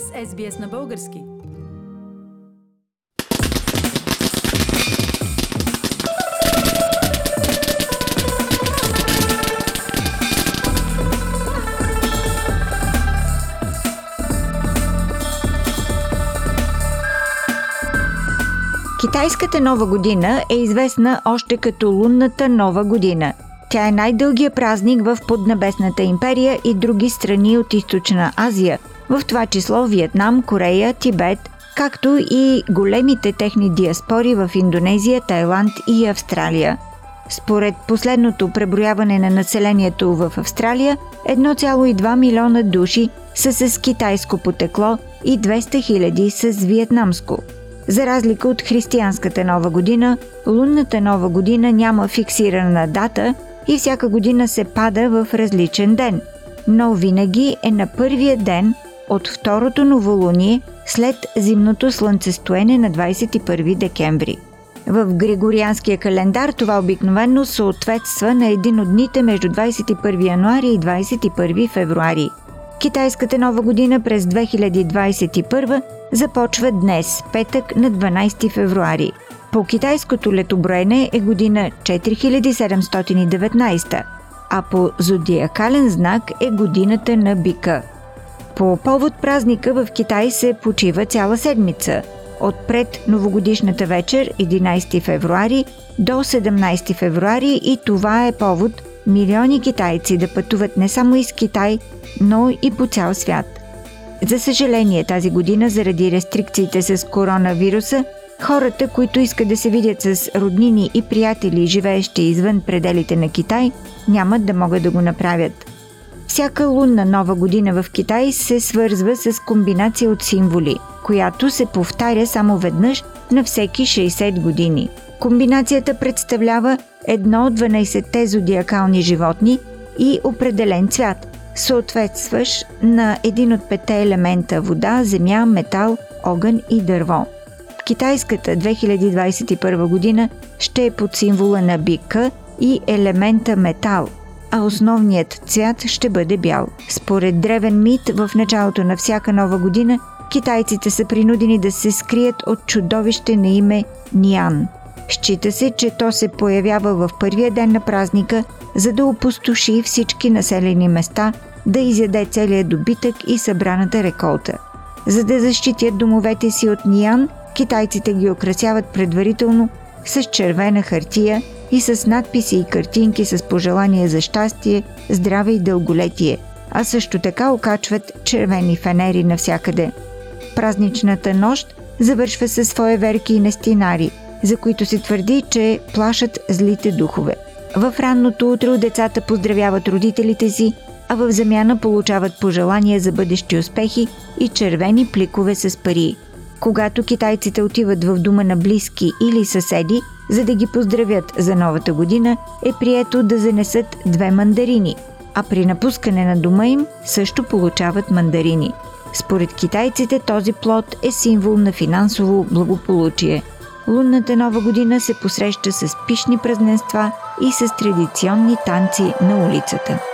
сте с SBS на български. Китайската нова година е известна още като лунната нова година – тя е най-дългия празник в Поднебесната империя и други страни от Източна Азия, в това число Виетнам, Корея, Тибет, както и големите техни диаспори в Индонезия, Тайланд и Австралия. Според последното преброяване на населението в Австралия, 1,2 милиона души са с китайско потекло и 200 хиляди с виетнамско. За разлика от християнската нова година, лунната нова година няма фиксирана дата и всяка година се пада в различен ден, но винаги е на първия ден от второто новолуние след зимното слънцестоене на 21 декември. В Григорианския календар това обикновено съответства на един от дните между 21 януари и 21 февруари. Китайската нова година през 2021 започва днес, петък на 12 февруари – по китайското летоброене е година 4719, а по зодиакален знак е годината на бика. По повод празника в Китай се почива цяла седмица – от пред новогодишната вечер 11 февруари до 17 февруари и това е повод милиони китайци да пътуват не само из Китай, но и по цял свят. За съжаление тази година заради рестрикциите с коронавируса Хората, които искат да се видят с роднини и приятели, живеещи извън пределите на Китай, нямат да могат да го направят. Всяка лунна нова година в Китай се свързва с комбинация от символи, която се повтаря само веднъж на всеки 60 години. Комбинацията представлява едно от 12-те зодиакални животни и определен цвят, съответстващ на един от пете елемента вода, земя, метал, огън и дърво. Китайската 2021 година ще е под символа на бика и елемента метал, а основният цвят ще бъде бял. Според древен мит, в началото на всяка нова година китайците са принудени да се скрият от чудовище на име Ниан. Счита се, че то се появява в първия ден на празника, за да опустоши всички населени места, да изяде целият добитък и събраната реколта. За да защитят домовете си от Ниан, Китайците ги украсяват предварително с червена хартия и с надписи и картинки с пожелания за щастие, здраве и дълголетие, а също така окачват червени фенери навсякъде. Празничната нощ завършва със свои верки и нестинари, за които се твърди, че плашат злите духове. В ранното утро децата поздравяват родителите си, а в замяна получават пожелания за бъдещи успехи и червени пликове с пари – когато китайците отиват в дома на близки или съседи, за да ги поздравят за новата година, е прието да занесат две мандарини, а при напускане на дома им също получават мандарини. Според китайците този плод е символ на финансово благополучие. Лунната нова година се посреща с пишни празненства и с традиционни танци на улицата.